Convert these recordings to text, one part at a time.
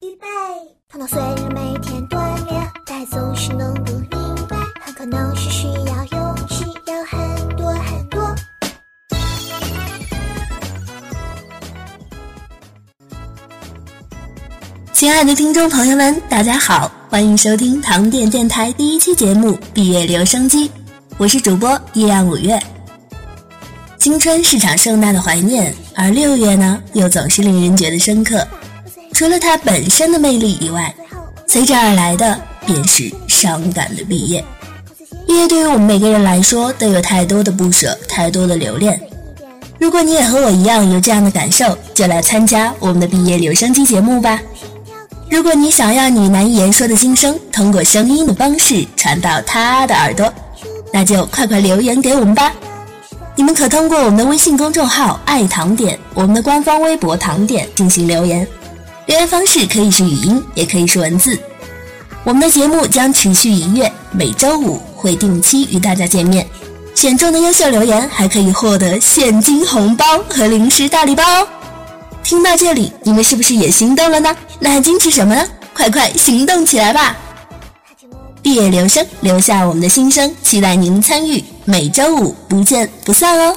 预备，头脑虽然每天锻炼，但总是弄不明白，很可能是需要勇气，要很多很多。亲爱的听众朋友们，大家好，欢迎收听糖点电台第一期节目《毕业留声机》，我是主播依然五月。青春是场盛大的怀念，而六月呢，又总是令人觉得深刻。除了它本身的魅力以外，随之而来的便是伤感的毕业。毕业对于我们每个人来说，都有太多的不舍，太多的留恋。如果你也和我一样有这样的感受，就来参加我们的毕业留声机节目吧。如果你想要你难以言说的心声通过声音的方式传到他的耳朵，那就快快留言给我们吧。你们可通过我们的微信公众号“爱糖点”，我们的官方微博“糖点”进行留言。留言方式可以是语音，也可以是文字。我们的节目将持续一月，每周五会定期与大家见面。选中的优秀留言还可以获得现金红包和零食大礼包哦。听到这里，你们是不是也心动了呢？那还矜持什么呢？快快行动起来吧！毕业留声，留下我们的心声，期待您参与。每周五不见不散哦！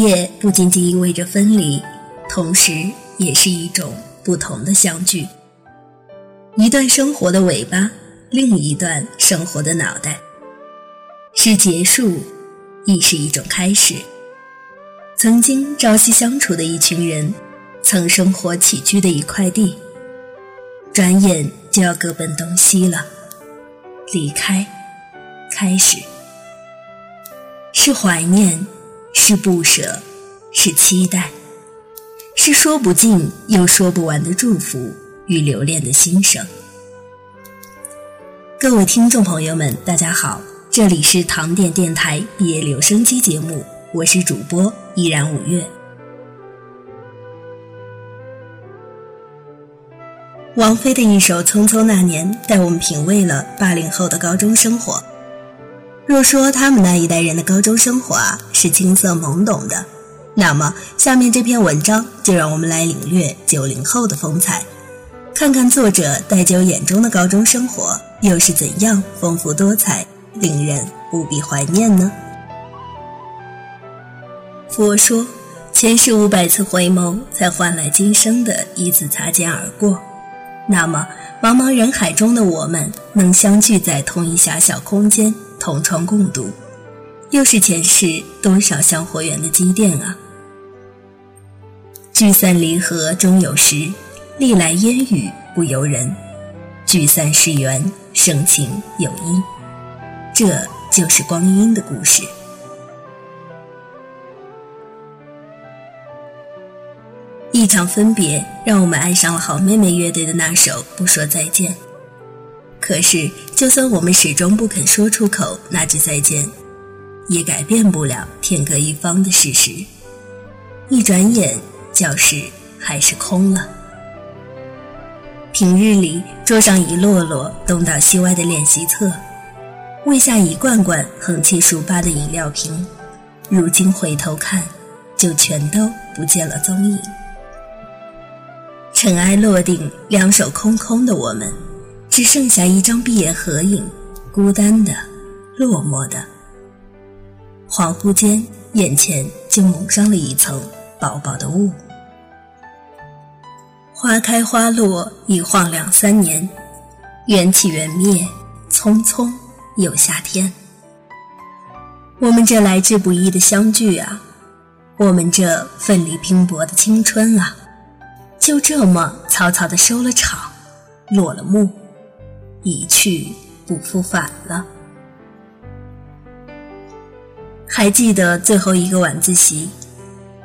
业不仅仅意味着分离，同时也是一种不同的相聚。一段生活的尾巴，另一段生活的脑袋，是结束，亦是一种开始。曾经朝夕相处的一群人，曾生活起居的一块地，转眼就要各奔东西了。离开，开始，是怀念，是不舍，是期待，是说不尽又说不完的祝福。与留恋的心声。各位听众朋友们，大家好，这里是唐店电台毕业留声机节目，我是主播依然五月。王菲的一首《匆匆那年》带我们品味了八零后的高中生活。若说他们那一代人的高中生活啊是青涩懵懂的，那么下面这篇文章就让我们来领略九零后的风采。看看作者戴久眼中的高中生活又是怎样丰富多彩，令人无比怀念呢？佛说，前世五百次回眸，才换来今生的一次擦肩而过。那么，茫茫人海中的我们，能相聚在同一狭小空间，同窗共读，又是前世多少香火缘的积淀啊！聚散离合终有时。历来烟雨不由人，聚散是缘，生情有因，这就是光阴的故事。一场分别，让我们爱上了好妹妹乐队的那首《不说再见》。可是，就算我们始终不肯说出口那句再见，也改变不了天各一方的事实。一转眼，教室还是空了。平日里，桌上一摞摞东倒西歪的练习册，位下一罐罐横七竖八的饮料瓶，如今回头看，就全都不见了踪影。尘埃落定，两手空空的我们，只剩下一张毕业合影，孤单的，落寞的。恍惚间，眼前就蒙上了一层薄薄的雾。花开花落，一晃两三年，缘起缘灭，匆匆又夏天。我们这来之不易的相聚啊，我们这奋力拼搏的青春啊，就这么草草的收了场，落了幕，一去不复返了。还记得最后一个晚自习，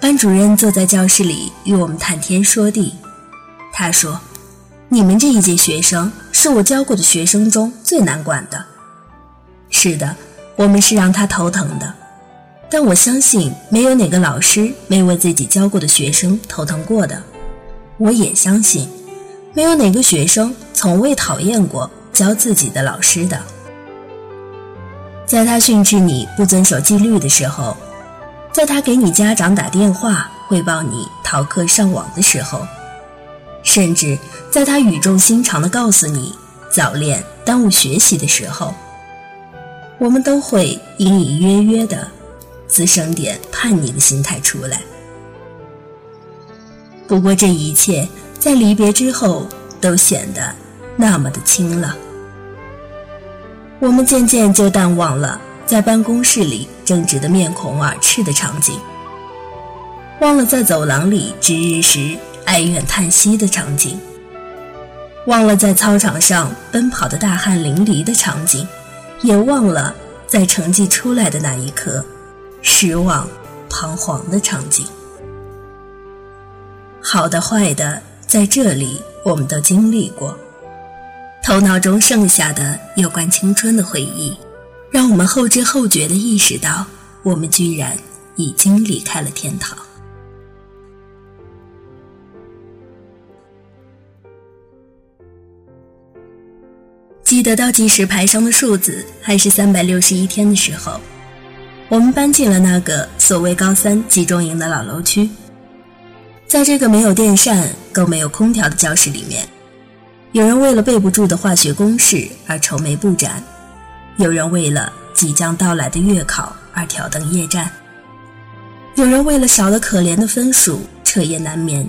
班主任坐在教室里与我们谈天说地。他说：“你们这一届学生是我教过的学生中最难管的。是的，我们是让他头疼的。但我相信，没有哪个老师没为自己教过的学生头疼过的。我也相信，没有哪个学生从未讨厌过教自己的老师的。在他训斥你不遵守纪律的时候，在他给你家长打电话汇报你逃课上网的时候，甚至在他语重心长地告诉你早恋耽误学习的时候，我们都会隐隐约约的滋生点叛逆的心态出来。不过这一切在离别之后都显得那么的轻了。我们渐渐就淡忘了在办公室里争执的面孔耳赤的场景，忘了在走廊里值日时哀怨叹息的场景，忘了在操场上奔跑的大汗淋漓的场景，也忘了在成绩出来的那一刻失望、彷徨的场景。好的、坏的，在这里我们都经历过。头脑中剩下的有关青春的回忆，让我们后知后觉地意识到，我们居然已经离开了天堂。记得倒计时牌上的数字还是三百六十一天的时候，我们搬进了那个所谓高三集中营的老楼区，在这个没有电扇、更没有空调的教室里面。有人为了背不住的化学公式而愁眉不展，有人为了即将到来的月考而挑灯夜战，有人为了少了可怜的分数彻夜难眠，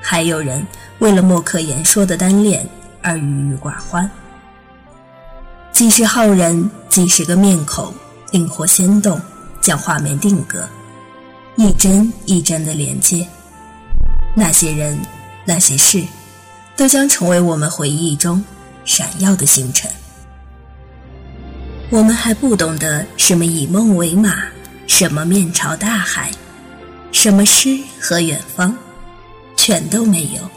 还有人为了莫可言说的单恋而郁郁寡欢。几十号人，几十个面孔，灵活鲜动，将画面定格，一帧一帧的连接。那些人，那些事。都将成为我们回忆中闪耀的星辰。我们还不懂得什么以梦为马，什么面朝大海，什么诗和远方，全都没有，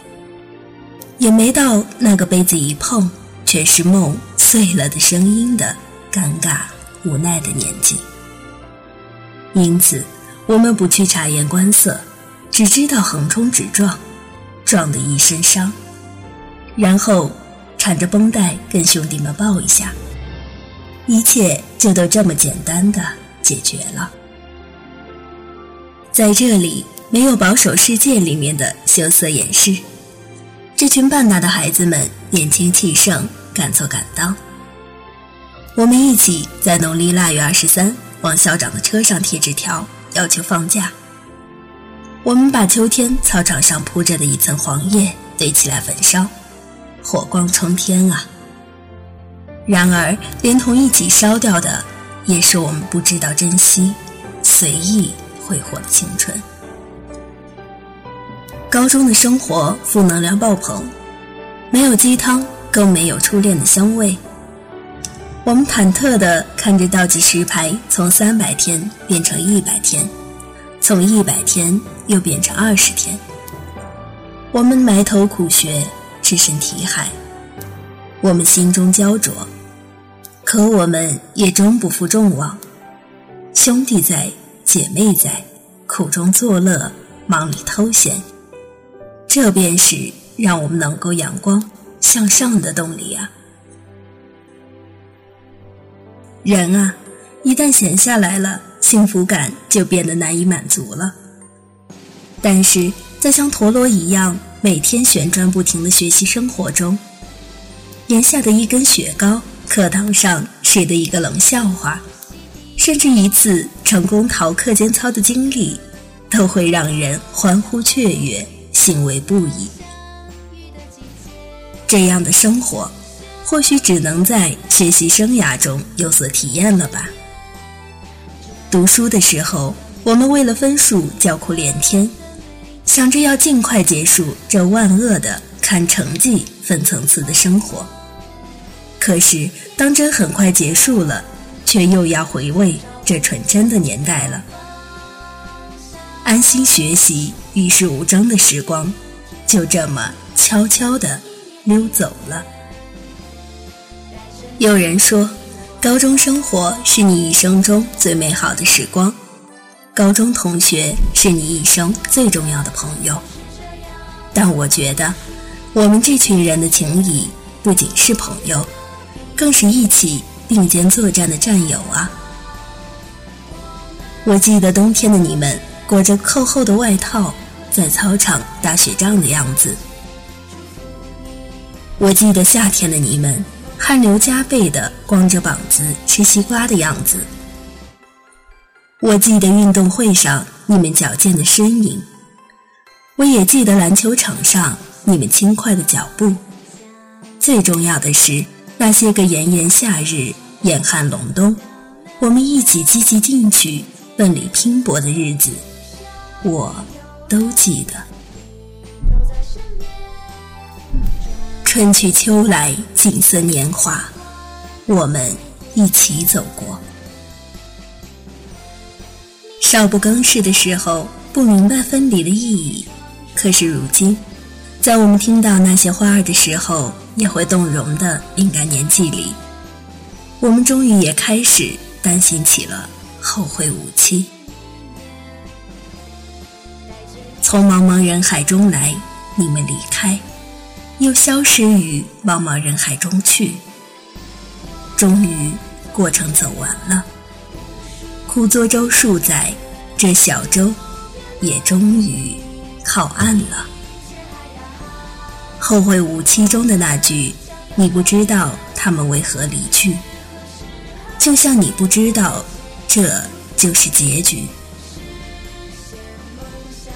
也没到那个杯子一碰全是梦碎了的声音的尴尬无奈的年纪。因此，我们不去察言观色，只知道横冲直撞，撞得一身伤。然后，缠着绷带跟兄弟们抱一下，一切就都这么简单的解决了。在这里，没有保守世界里面的羞涩掩饰。这群半大的孩子们年轻气盛，敢做敢当。我们一起在农历腊月二十三往校长的车上贴纸条，要求放假。我们把秋天操场上铺着的一层黄叶堆起来焚烧。火光冲天啊！然而，连同一起烧掉的，也是我们不知道珍惜、随意挥霍的青春。高中的生活负能量爆棚，没有鸡汤，更没有初恋的香味。我们忐忑地看着倒计时牌从三百天变成一百天，从一百天又变成二十天。我们埋头苦学。置身题海，我们心中焦灼，可我们也终不负众望。兄弟在，姐妹在，苦中作乐，忙里偷闲，这便是让我们能够阳光向上的动力啊！人啊，一旦闲下来了，幸福感就变得难以满足了。但是在像陀螺一样。每天旋转不停的学习生活中，檐下的一根雪糕，课堂上谁的一个冷笑话，甚至一次成功逃课间操的经历，都会让人欢呼雀跃，欣慰不已。这样的生活，或许只能在学习生涯中有所体验了吧。读书的时候，我们为了分数叫苦连天。想着要尽快结束这万恶的看成绩分层次的生活，可是当真很快结束了，却又要回味这纯真的年代了。安心学习、与世无争的时光，就这么悄悄地溜走了。有人说，高中生活是你一生中最美好的时光。高中同学是你一生最重要的朋友，但我觉得，我们这群人的情谊不仅是朋友，更是一起并肩作战的战友啊！我记得冬天的你们裹着厚厚的外套，在操场打雪仗的样子；我记得夏天的你们汗流浃背的光着膀子吃西瓜的样子；我记得运动会上你们矫健的身影；我也记得篮球场上。你们轻快的脚步，最重要的是那些个炎炎夏日、严寒隆冬，我们一起积极进取、奋力拼搏的日子，我都记得。春去秋来，景色年华，我们一起走过。少不更事的时候，不明白分离的意义，可是如今。在我们听到那些花儿的时候，也会动容的应该年纪里，我们终于也开始担心起了后会无期。从茫茫人海中来，你们离开，又消失于茫茫人海中去。终于，过程走完了，苦作舟数载，这小舟也终于靠岸了。后会无期中的那句“你不知道他们为何离去”，就像你不知道这就是结局。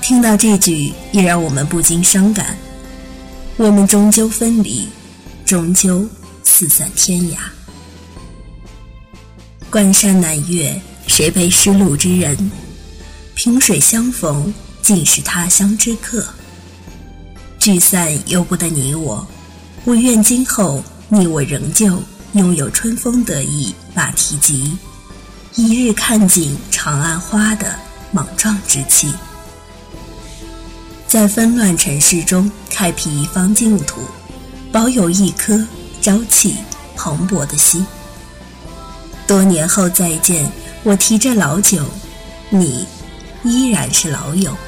听到这句，也让我们不禁伤感。我们终究分离，终究四散天涯。关山难越，谁悲失路之人？萍水相逢，尽是他乡之客。聚散由不得你我，我愿今后你我仍旧拥有春风得意马蹄疾，一日看尽长安花的莽撞之气，在纷乱尘世中开辟一方净土，保有一颗朝气蓬勃的心。多年后再见，我提着老酒，你依然是老友。